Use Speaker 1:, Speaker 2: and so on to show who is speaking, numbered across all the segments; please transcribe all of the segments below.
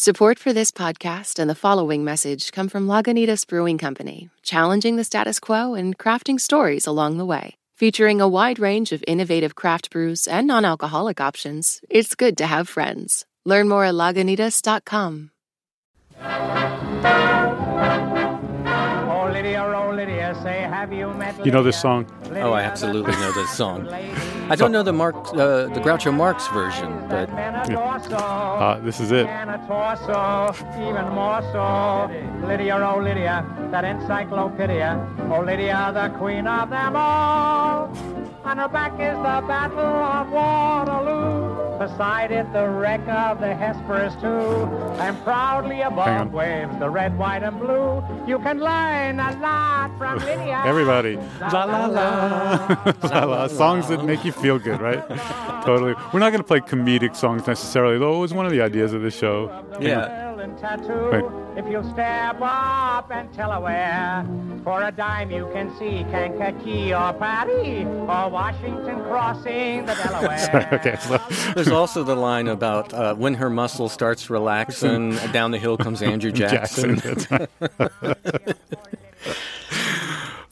Speaker 1: Support for this podcast and the following message come from Lagunitas Brewing Company, challenging the status quo and crafting stories along the way. Featuring a wide range of innovative craft brews and non alcoholic options, it's good to have friends. Learn more at lagunitas.com.
Speaker 2: you
Speaker 3: know this song?
Speaker 4: Oh, I absolutely know this song. I don't know the Mark, uh, the Groucho Marx version, but
Speaker 3: Uh, this is it.
Speaker 2: And a torso, even more so. Lydia, oh, Lydia, that encyclopedia. Oh, Lydia, the queen of them all. On her back is the Battle of Waterloo. Beside it, the wreck of the Hesperus, too. And proudly above waves the red, white, and blue. You can learn a lot from Lydia.
Speaker 3: Everybody. La la la. la la. Songs that make you feel good, right? totally. We're not going to play comedic songs necessarily, though it was one of the ideas of the show.
Speaker 4: yeah.
Speaker 2: and.
Speaker 3: Right.
Speaker 2: If you'll step up and tell her where, for a dime you can see Kankakee or Paris or Washington crossing the Delaware.
Speaker 3: okay, so
Speaker 4: There's also the line about uh, when her muscle starts relaxing, down the hill comes Andrew Jackson.
Speaker 3: Jackson.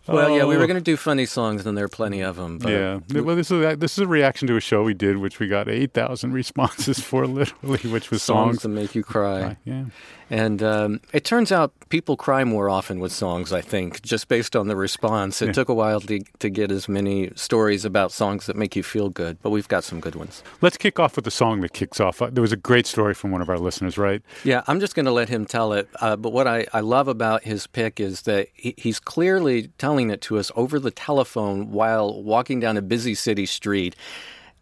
Speaker 4: Well, yeah, we
Speaker 3: Oh.
Speaker 4: were going to do funny songs, and there are plenty of them. But
Speaker 3: Yeah. Well, this is this is a reaction to a show we did, which we got eight thousand responses for, literally, which was
Speaker 4: songs
Speaker 3: songs.
Speaker 4: that make you cry.
Speaker 3: Yeah.
Speaker 4: And um, it turns out people cry more often with songs, I think, just based on the response. It
Speaker 3: Yeah.
Speaker 4: took a while to, to get as many stories about songs that make you feel good, but we've got some good ones.
Speaker 3: Let's kick off with the song that kicks off. Uh, There was a great story from one of our listeners, right?
Speaker 4: Yeah, I'm just going to let him tell it. Uh, but what I, I love about his pick is that he, he's clearly telling it to us over the telephone while walking down a busy city street.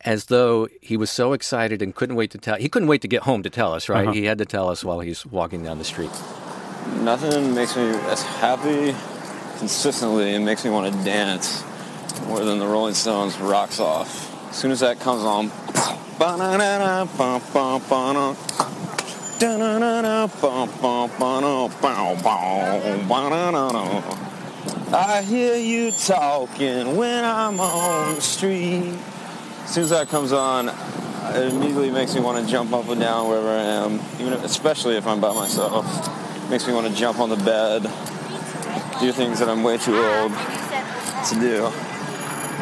Speaker 4: As though he was so excited and couldn't wait to tell. He couldn't wait to get home to tell us, right? Uh-huh. He had to tell us while he's walking down the street.
Speaker 5: Nothing makes me as happy consistently and makes me want to dance more than the Rolling Stones rocks off. As soon as that comes on. I hear you talking when I'm on the street. As soon as that comes on, it immediately makes me want to jump up and down wherever I am, even if, especially if I'm by myself. It Makes me want to jump on the bed, do things that I'm way too old to do.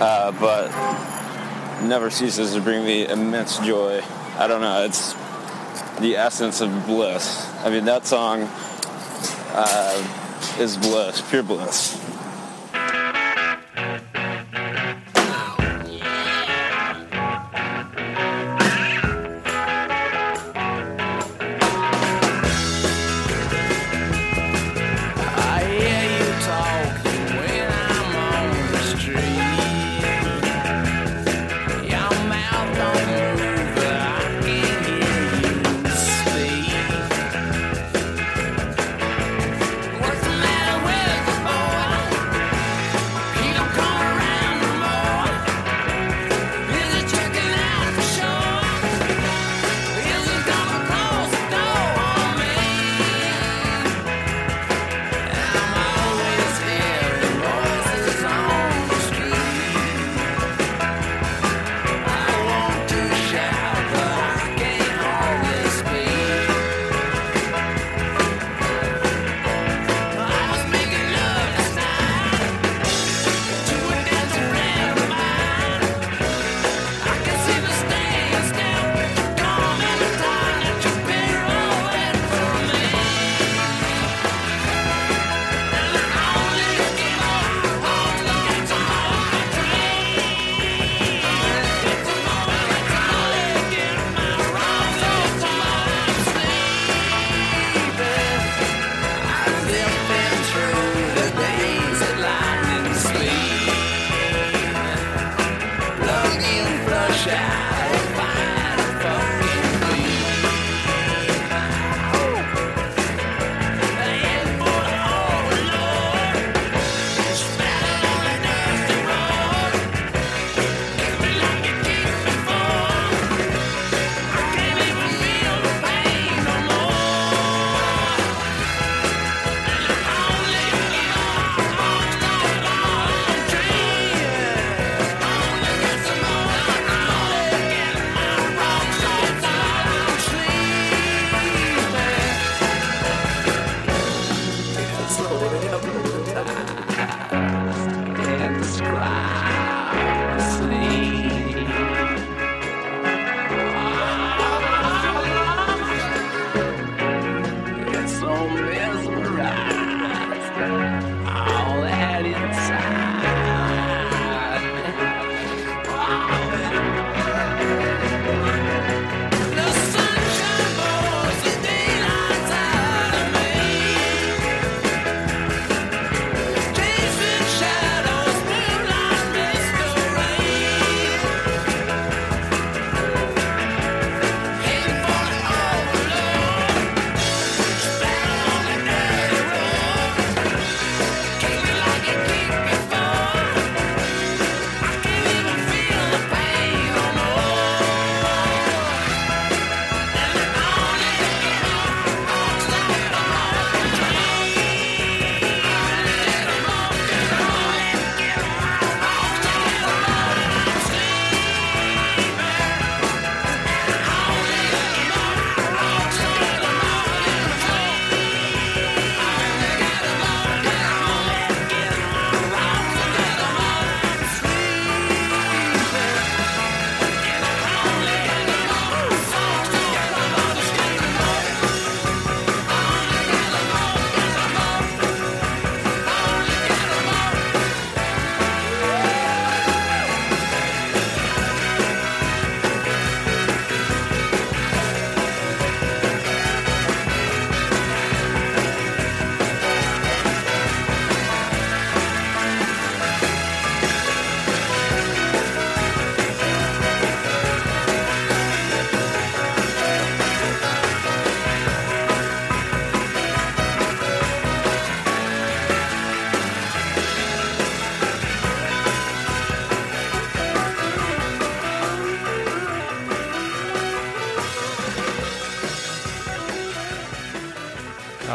Speaker 5: Uh, but never ceases to bring me immense joy. I don't know, it's the essence of bliss. I mean, that song uh, is bliss, pure bliss.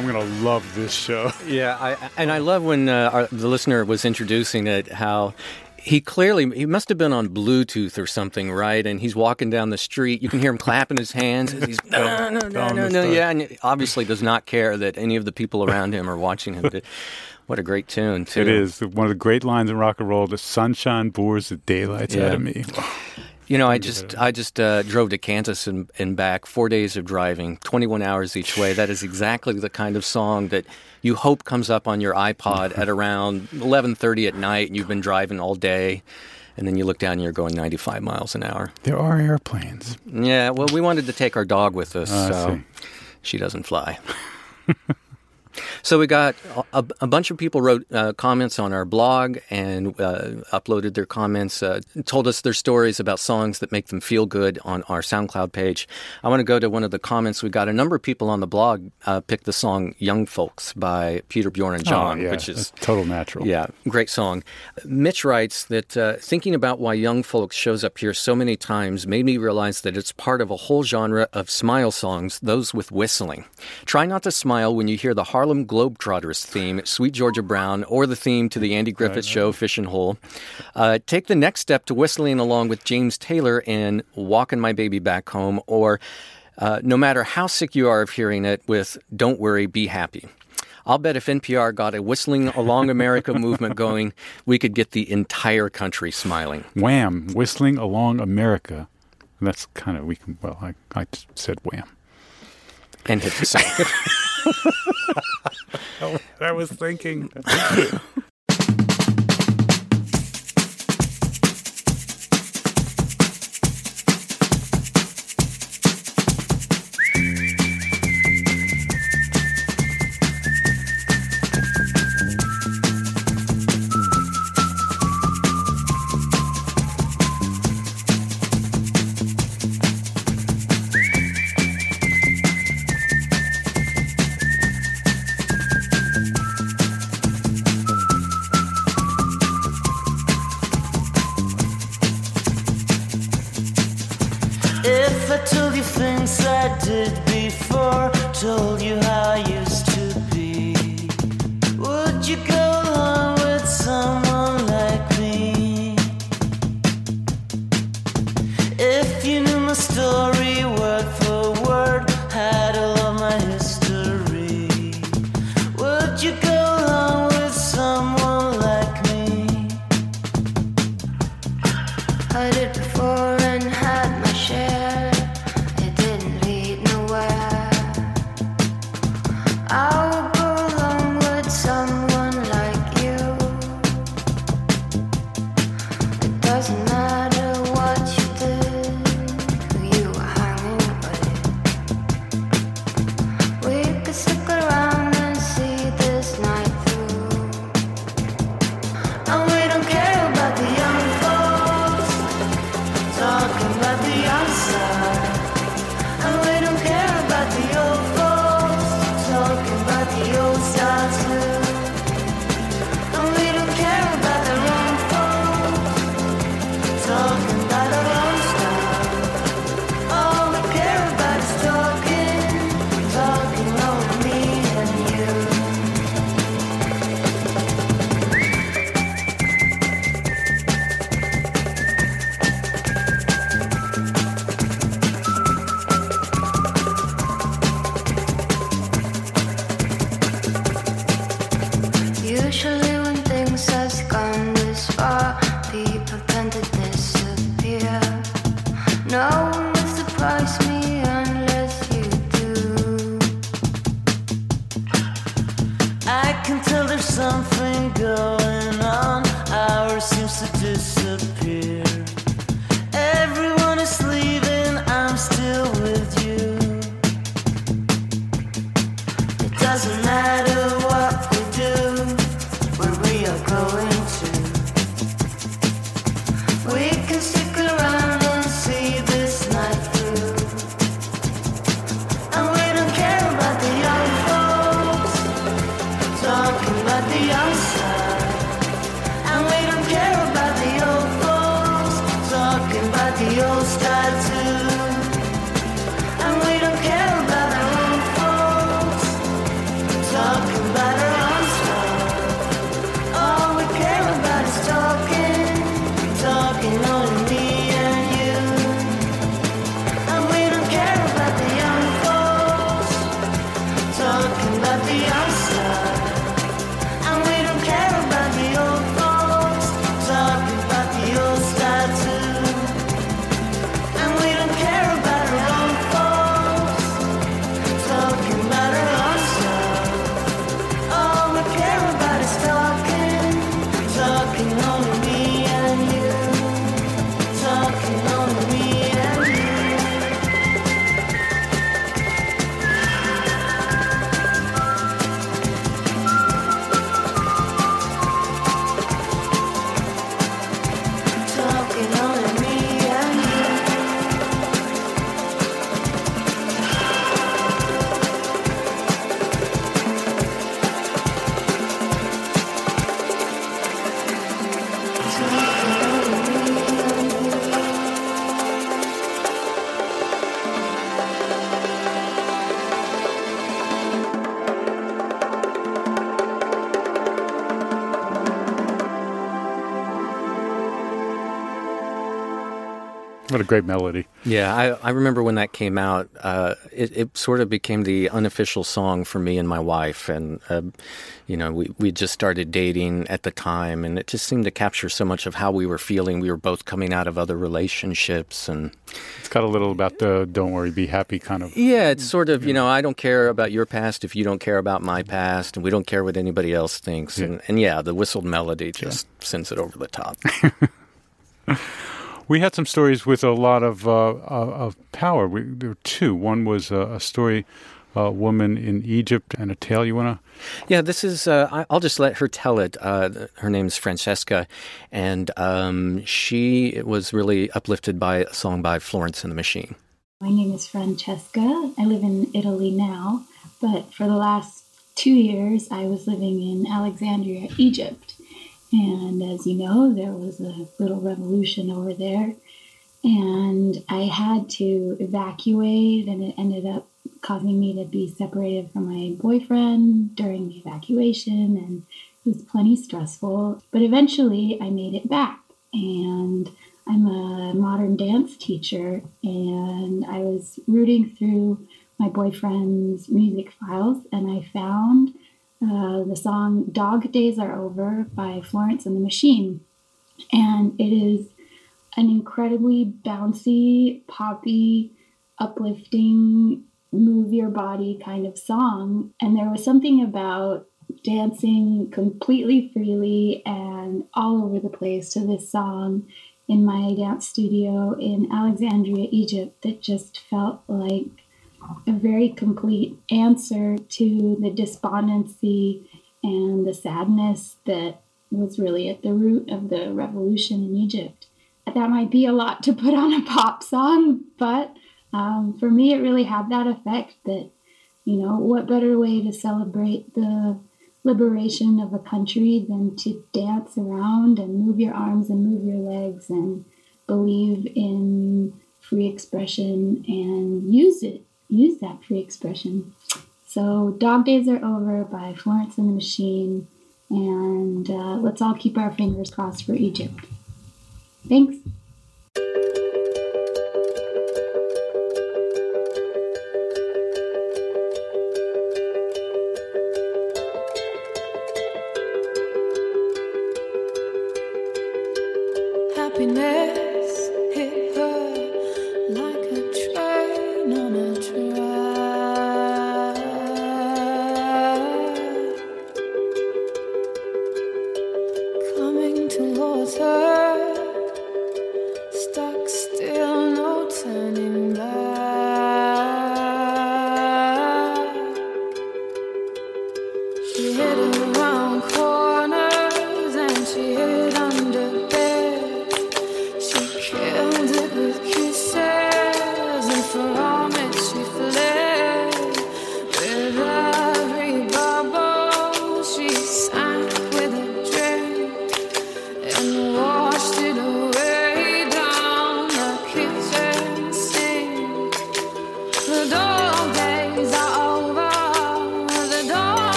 Speaker 6: I'm
Speaker 7: gonna love this show.
Speaker 4: Yeah, I, and I love when uh, our, the listener was introducing it, how he clearly he must have been on Bluetooth or something, right? And he's walking down the street. You can hear him clapping his hands. as He's no, no, no, no, no, yeah, and obviously does not care that any of the people around him are watching him. What a great tune, too.
Speaker 7: It is one of the great lines in rock and roll. The sunshine bores the daylights
Speaker 4: Yeah.
Speaker 7: out of me.
Speaker 4: You know, I just I just uh, drove to Kansas and, and back, four days of driving, 21 hours each way. That is exactly the kind of song that you hope comes up on your iPod at around 11:30 at night, and you've been driving all day, and then you look down and you're going 95 miles an hour.
Speaker 7: There are airplanes.
Speaker 4: Yeah, well, we wanted to take our dog with us,
Speaker 7: Oh,
Speaker 4: so
Speaker 7: see.
Speaker 4: she doesn't fly. So we got a, a bunch of people wrote uh, comments on our blog and uh, uploaded their comments, uh, told us their stories about songs that make them feel good on our SoundCloud page. I want to go to one of the comments. We got a number of people on the blog uh, picked the song "Young Folks" by Peter Bjorn and John,
Speaker 7: oh, yeah.
Speaker 4: which is
Speaker 7: That's total natural.
Speaker 4: yeah, great song. Mitch writes that uh, thinking about why Young Folks shows up here so many times made me realize that it's part of a whole genre of smile songs, those with whistling. Try not to smile when you hear the Harlem Globetrotters theme, Sweet Georgia Brown, or the theme to the Andy Griffith Show, Fishin' Hole. Uh, take the next step to whistling along with James Taylor in Walking My Baby Back Home, or uh, no matter how sick you are of hearing it, with Don't Worry, Be Happy. I'll bet if NPR got a Whistling Along America movement going, we could get the entire country smiling.
Speaker 7: Wham! Whistling along America. That's kind of we can. Well, I I said wham.
Speaker 4: And hit the song.
Speaker 7: I was thinking.
Speaker 3: great melody.
Speaker 4: Yeah, I, I remember when that came out. Uh, it, it sort of became the unofficial song for me and my wife, and uh, you know, we we just started dating at the time, and it just seemed to capture so much of how we were feeling. We were both coming out of other relationships, and
Speaker 3: It's got a little about the "Don't worry, be happy" kind of.
Speaker 4: yeah, it's sort of you know, I don't care about your past if you don't care about my past, and we don't care what anybody else thinks, and and yeah, the whistled melody just sends it over the top.
Speaker 3: We had some stories with a lot of uh, of of power. We, there were two. One was a, a story, a woman in Egypt, and a tale. You want to?
Speaker 4: Yeah, this is. Uh, I- I'll just let her tell it. Uh, th- her name's Francesca, and um, she was really uplifted by a song by Florence and the Machine.
Speaker 8: My name is Francesca. I live in Italy now, but for the last two years I was living in Alexandria, Egypt. And as you know, there was a little revolution over there, and I had to evacuate, and it ended up causing me to be separated from my boyfriend during the evacuation, and it was plenty stressful. But eventually I made it back, and I'm a modern dance teacher, and I was rooting through my boyfriend's music files, and I found uh, the song Dog Days Are Over by Florence and the Machine. And it is an incredibly bouncy, poppy, uplifting, move your body kind of song. And there was something about dancing completely freely and all over the place to this song in my dance studio in Alexandria, Egypt, that just felt like a very complete answer to the despondency and the sadness that was really at the root of the revolution in Egypt. That might be a lot to put on a pop song, but um, for me, it really had that effect that, you know, what better way to celebrate the liberation of a country than to dance around and move your arms and move your legs and believe in free expression and use it use that free expression. So, Dog Days Are Over by Florence and the Machine, and uh, let's all keep our fingers crossed for Egypt. Thanks.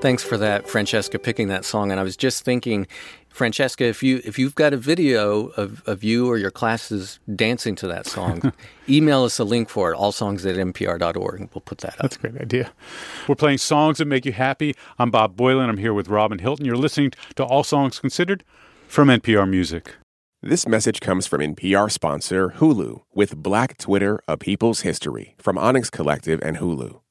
Speaker 4: Thanks for that, Francesca, picking that song. And I was just thinking, Francesca, if you if you've got a video of, of you or your classes dancing to that song, email us a link for it, allsongs at npr.org, and we'll put that up.
Speaker 3: That's a great idea. We're playing songs that make you happy. I'm Bob Boilen. I'm here with Robin Hilton. You're listening to All Songs Considered from NPR Music.
Speaker 9: This message comes from NPR sponsor Hulu with Black Twitter, A People's History from Onyx Collective and Hulu.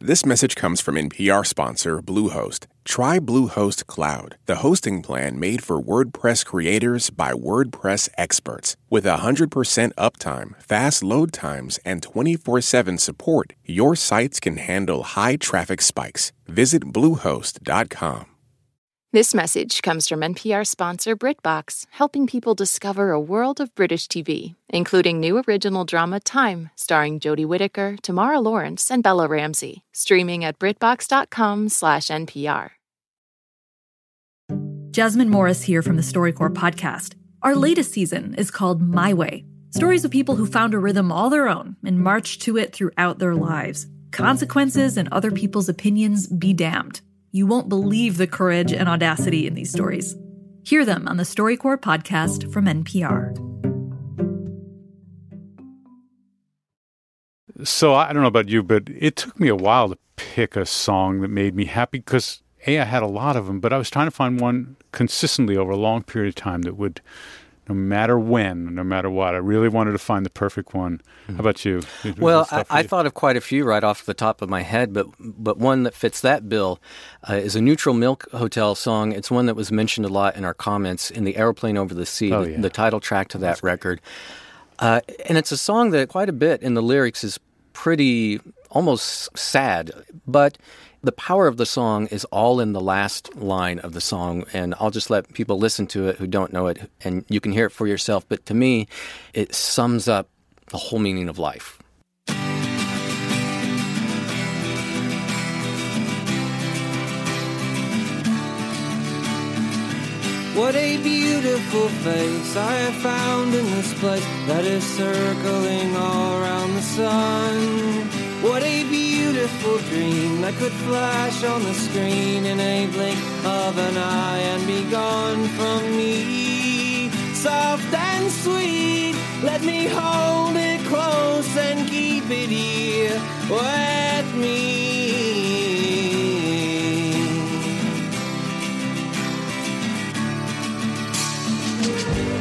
Speaker 9: This message comes from NPR sponsor Bluehost. Try Bluehost Cloud, the hosting plan made for WordPress creators by WordPress experts. With 100% uptime, fast load times, and 24 7 support, your sites can handle high traffic spikes. Visit Bluehost.com.
Speaker 1: This message comes from NPR sponsor BritBox, helping people discover a world of British TV, including new original drama Time, starring Jodie Whittaker, Tamara Lawrence, and Bella Ramsey, streaming at BritBox.com/npr.
Speaker 10: Jasmine Morris here from the StoryCorps podcast. Our latest season is called My Way stories of people who found a rhythm all their own and marched to it throughout their lives. Consequences and other people's opinions be damned. You won't believe the courage and audacity in these stories. Hear them on the StoryCorps podcast from NPR.
Speaker 3: So I don't know about you, but it took me a while to pick a song that made me happy because a I had a lot of them, but I was trying to find one consistently over a long period of time that would, no matter when, no matter what, I really wanted to find the perfect one. How about you?
Speaker 4: Well, I, I
Speaker 3: you?
Speaker 4: thought of quite a few right off the top of my head, but but one that fits that bill uh, is a Neutral Milk Hotel song. It's one that was mentioned a lot in our comments in the Aeroplane Over the Sea,
Speaker 3: Oh,
Speaker 4: the,
Speaker 3: yeah.
Speaker 4: the title track to that record. Uh, and it's a song that quite a bit in the lyrics is pretty almost sad, but the power of the song is all in the last line of the song. And I'll just let people listen to it who don't know it, and you can hear it for yourself. But to me, it sums up the whole meaning of life.
Speaker 6: What a beautiful face I have found in this place that is circling all around the sun. What a beautiful dream that could flash on the screen in a blink of an eye and be gone from me. Soft and sweet, let me hold it close and keep it here with me.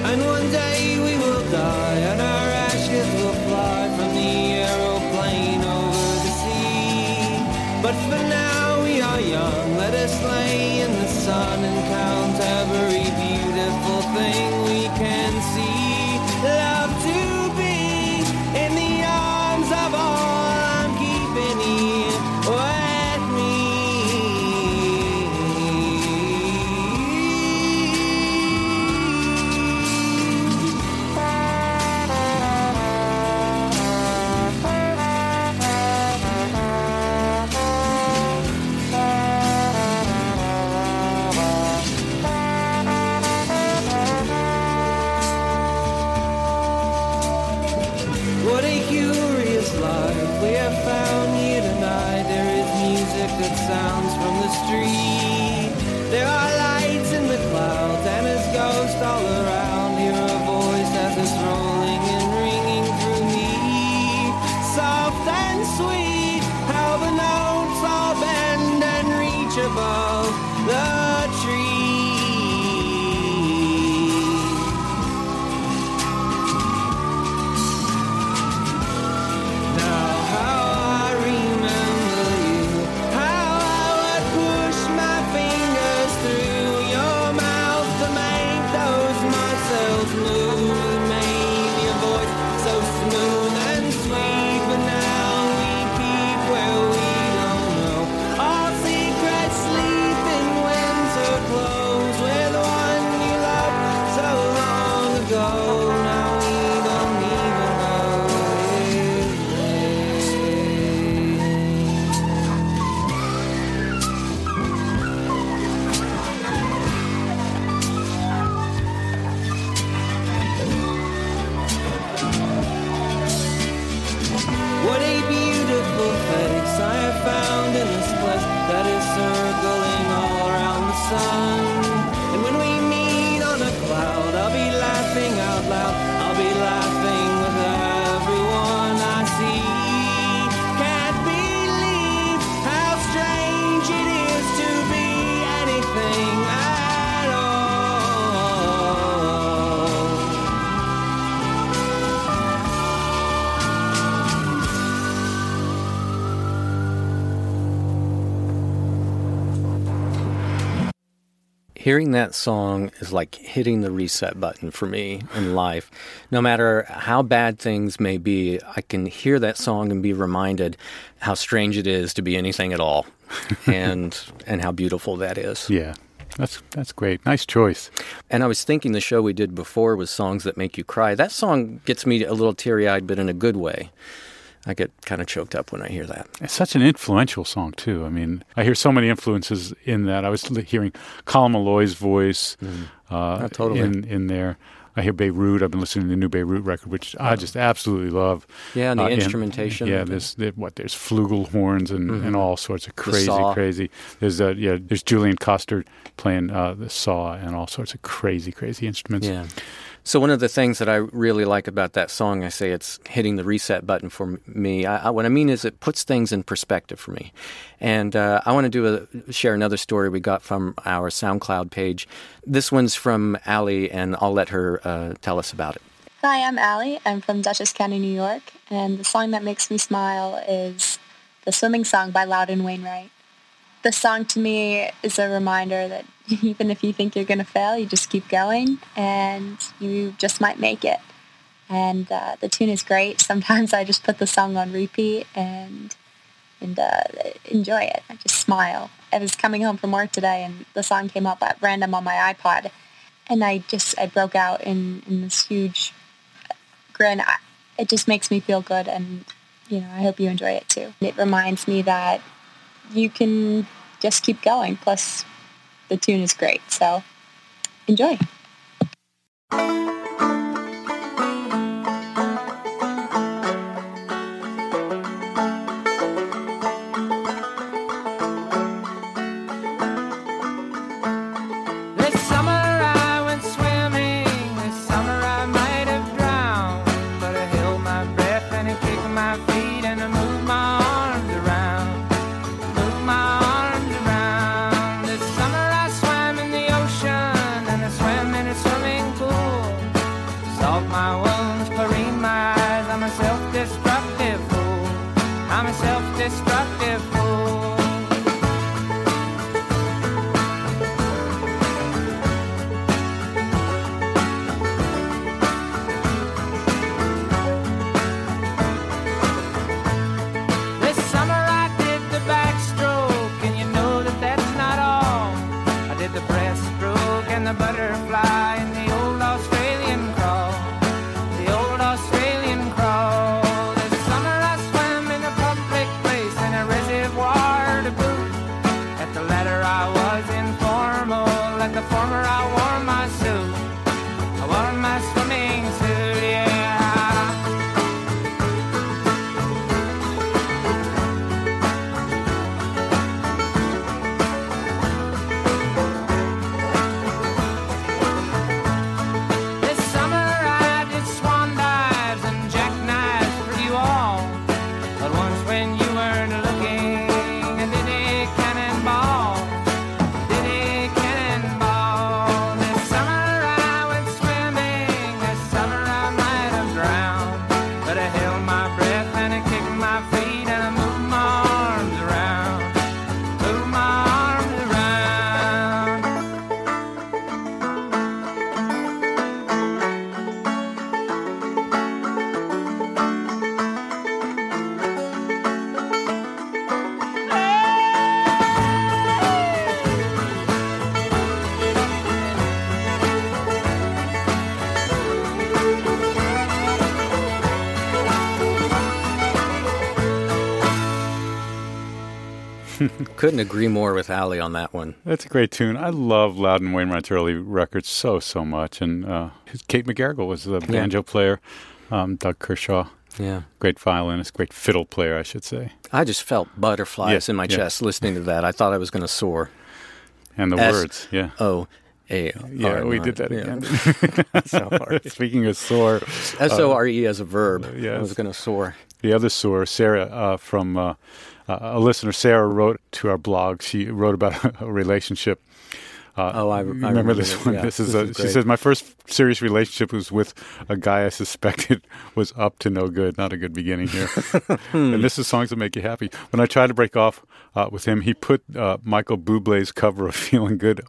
Speaker 6: And one day we will die, and our But for now we are young, let us lay in the sun and count every beautiful thing we
Speaker 4: Hearing that song is like hitting the reset button for me in life. No matter how bad things may be, I can hear that song and be reminded how strange it is to be anything at all, and and how beautiful that is.
Speaker 3: Yeah, that's that's great. Nice choice.
Speaker 4: And I was thinking the show we did before was songs that make you cry. That song gets me a little teary eyed, but in a good way. I get kind of choked up when I hear that.
Speaker 3: It's such an influential song too. I mean, I hear so many influences in that. I was hearing Colin Meloy's voice uh,
Speaker 4: Oh, totally.
Speaker 3: in in there. I hear Beirut. I've been listening to the new Beirut record, which I just absolutely love.
Speaker 4: Yeah, and the
Speaker 3: Uh,
Speaker 4: instrumentation
Speaker 3: Yeah,
Speaker 4: of it.
Speaker 3: there's there, what there's flugelhorns and, and all sorts of crazy,
Speaker 4: saw.
Speaker 3: crazy. There's uh, yeah, there's Julian Koster playing uh, the saw and all sorts of crazy, crazy instruments.
Speaker 4: Yeah. So one of the things that I really like about that song, I say it's hitting the reset button for me. I, I, what I mean is it puts things in perspective for me. And uh, I want to do a, share another story we got from our SoundCloud page. This one's from Allie, and I'll let her uh, tell us about it.
Speaker 11: Hi, I'm Allie. I'm from Dutchess County, New York, and the song that makes me smile is the swimming song by Loudon Wainwright. This song to me is a reminder that even if you think you're going to fail, you just keep going and you just might make it. And uh, the tune is great. Sometimes I just put the song on repeat and and uh, enjoy it. I just smile. I was coming home from work today and the song came up at random on my iPod and I just I broke out in, in this huge grin. I, it just makes me feel good, and you know I hope you enjoy it too. It reminds me that you can just keep going. Plus, the tune is great, so enjoy.
Speaker 12: Self-destructive fool. This
Speaker 4: Couldn't agree more with Allie on that one.
Speaker 3: That's a great tune. I love Loudon Wainwright's early records so so much, and uh, Kate McGarrigle was the banjo player. Um, Doug Kershaw,
Speaker 4: Yeah.
Speaker 3: great violinist, great fiddle player, I should say.
Speaker 4: I just felt butterflies
Speaker 3: Yeah,
Speaker 4: in my
Speaker 3: yeah.
Speaker 4: chest listening to that. I thought I was going to soar.
Speaker 3: And the
Speaker 4: S-
Speaker 3: words, yeah.
Speaker 4: O A.
Speaker 3: Yeah,
Speaker 4: R-
Speaker 3: we
Speaker 4: R-
Speaker 3: did that
Speaker 4: yeah.
Speaker 3: again. Speaking of soar,
Speaker 4: S O R E as a verb. I
Speaker 3: yes.
Speaker 4: was going to soar.
Speaker 3: the other soar, Sarah uh, from uh, uh, a listener, Sarah wrote to our blog. She wrote about a relationship Uh,
Speaker 4: Oh, I- I
Speaker 3: remember,
Speaker 4: remember
Speaker 3: this
Speaker 4: this,
Speaker 3: one.
Speaker 4: yeah.
Speaker 3: This is
Speaker 4: This
Speaker 3: a,
Speaker 4: is
Speaker 3: she says my first serious relationship was with a guy I suspected was up to no good. Not a good beginning here. and this is songs that make you happy. When I tried to break off uh, with him, he put uh, Michael Bublé's cover of "Feeling Good"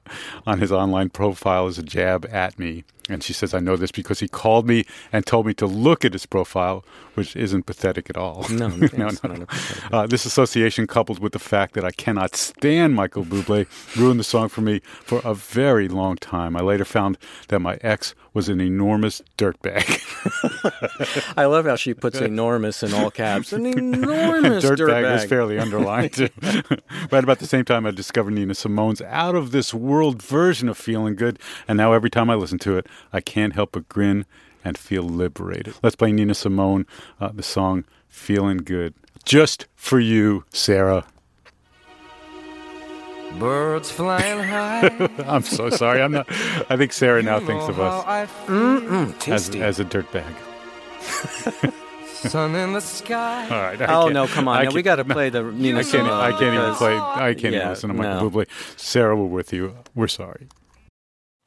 Speaker 3: on his online profile as a jab at me. And she says, I know this because he called me and told me to look at his profile, which isn't pathetic at all.
Speaker 4: No,
Speaker 3: no, no, no. Uh, this association, coupled with the fact that I cannot stand Michael Bublé, ruined the song for me for a very long time. I later found that my ex was an enormous dirtbag.
Speaker 4: I love how she puts enormous in all caps. An enormous
Speaker 3: dirtbag
Speaker 4: dirtbag.
Speaker 3: was fairly underlined. too. right about the same time, I discovered Nina Simone's out of this world version of Feeling Good, and now every time I listen to it, I can't help but grin and feel liberated. Let's play Nina Simone, uh, the song Feeling Good. Just for you, Sarah.
Speaker 6: Birds flying high.
Speaker 3: I'm so sorry. I'm not. I think Sarah now thinks of us as,
Speaker 6: tasty.
Speaker 3: as a dirtbag.
Speaker 6: Sun in the sky.
Speaker 3: All right. I
Speaker 4: Oh,
Speaker 3: can't-
Speaker 4: no, come on.
Speaker 3: I
Speaker 4: Now, we
Speaker 3: can't-
Speaker 4: gotta play the Nina
Speaker 3: I can't.
Speaker 4: Simone
Speaker 3: I can't even
Speaker 4: because-
Speaker 3: play. I can't
Speaker 4: Yeah,
Speaker 3: even listen to Michael
Speaker 4: no.
Speaker 3: Bublé. Sarah, we're with you. We're sorry.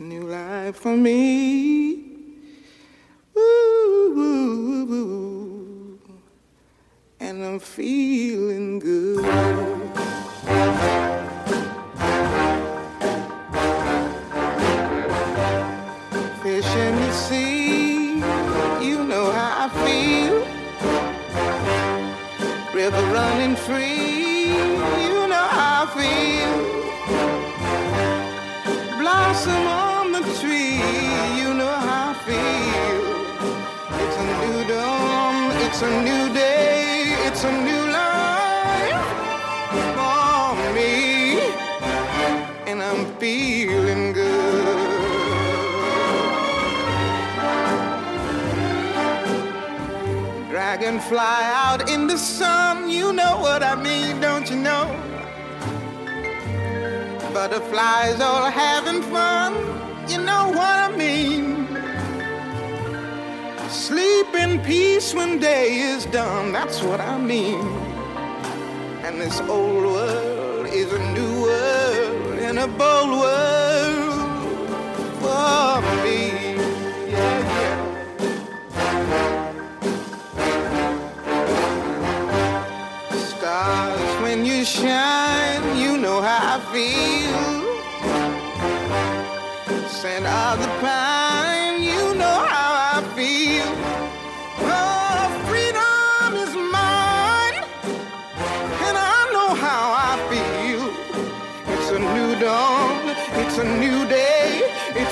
Speaker 13: New life for me. And I'm feeling good. Fish in the sea, you know how I feel. River running free, it's a new day, it's a new life for me. And I'm feeling good. Dragonfly out in the sun, you know what I mean, don't you know? Butterflies all having fun, you know what I mean. Sleep in peace when day is done, that's what I mean. And this old world is a new world and a bold world for me. Yeah, yeah. Stars, when you shine, you know how I feel. Scent of the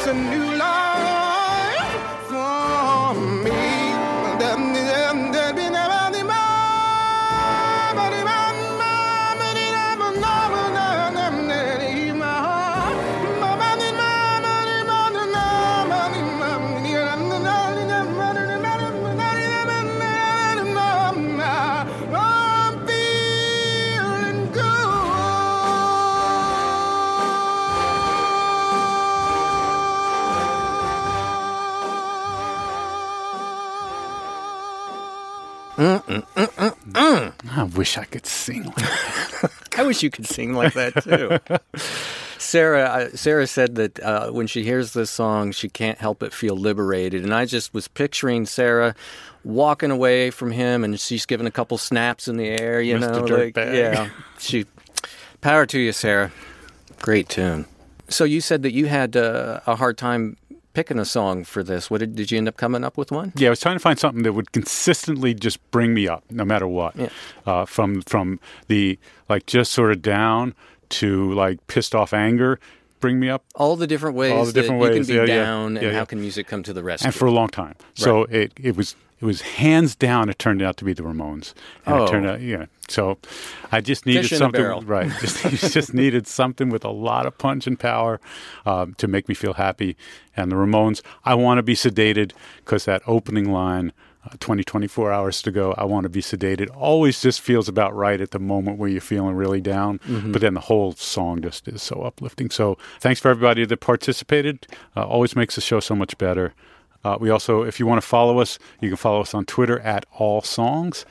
Speaker 13: a new
Speaker 3: I wish I could sing. Like that.
Speaker 4: I wish you could sing like that too. Sarah, uh, Sarah said that uh, when she hears this song, she can't help but feel liberated, and I just was picturing Sarah walking away from him, and she's giving a couple snaps in the air, you
Speaker 3: Mr.
Speaker 4: know, like, yeah. She, power to you, Sarah. Great tune. So you said that you had uh, a hard time picking a song for this. What did, did you end up coming up with one?
Speaker 3: Yeah, I was trying to find something that would consistently just bring me up, no matter what.
Speaker 4: Yeah.
Speaker 3: Uh, from from the like just sort of down to like pissed off anger
Speaker 14: bring me up.
Speaker 4: All the different ways
Speaker 14: All the different
Speaker 4: that
Speaker 14: ways.
Speaker 4: you can be
Speaker 14: yeah,
Speaker 4: down,
Speaker 14: Yeah,
Speaker 4: and
Speaker 14: yeah.
Speaker 4: how can music come to the rescue?
Speaker 14: and for a long time. So it it was it was hands down. It turned out to be the Ramones. And
Speaker 4: Oh.
Speaker 14: it turned out yeah. So I just needed something right. Just just needed something with a lot of punch and power um, to make me feel happy. And the Ramones, I want to be sedated because that opening line. Uh, 20, 24 hours to go. I want to be sedated. Always just feels about right at the moment where you're feeling really down.
Speaker 4: Mhm.
Speaker 14: But then the whole song just is so uplifting. So thanks for everybody that participated. Uh, always makes the show so much better. Uh, we also, if you want to follow us, you can follow us on Twitter at All Songs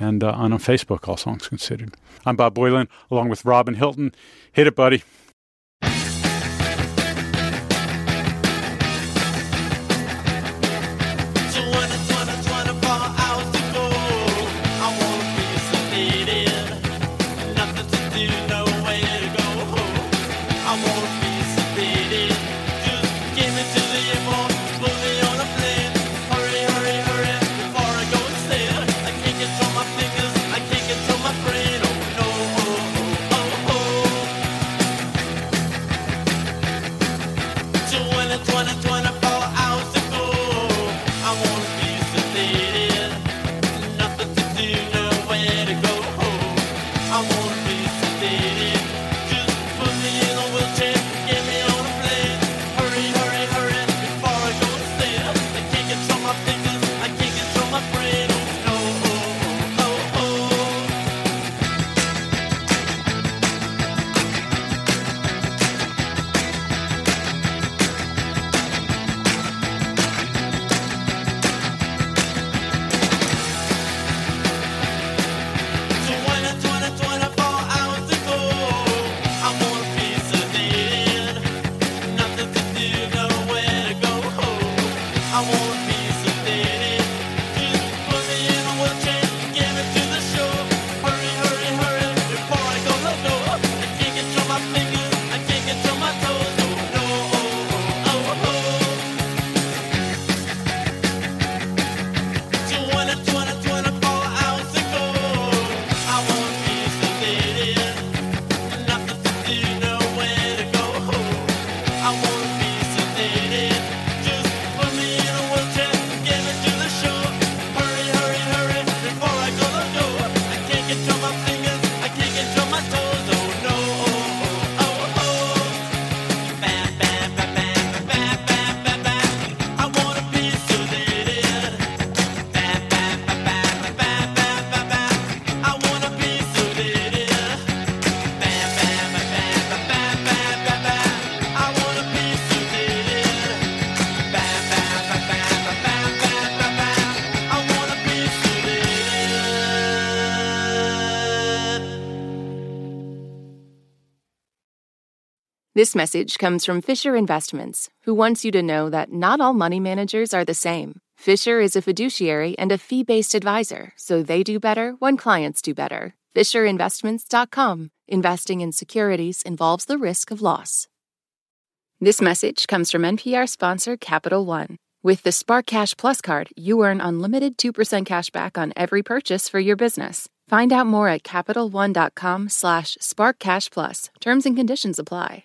Speaker 14: and uh, on Facebook, All Songs Considered. I'm Bob Boilen, along with Robin Hilton. Hit it, buddy.
Speaker 1: This message comes from Fisher Investments, who wants you to know that not all money managers are the same. Fisher is a fiduciary and a fee based advisor, so they do better when clients do better. FisherInvestments.com. Investing in securities involves the risk of loss. This message comes from NPR sponsor Capital One. With the Spark Cash Plus card, you earn unlimited 2% cash back on every purchase for your business. Find out more at CapitalOne.com slash SparkCashPlus. Terms and conditions apply.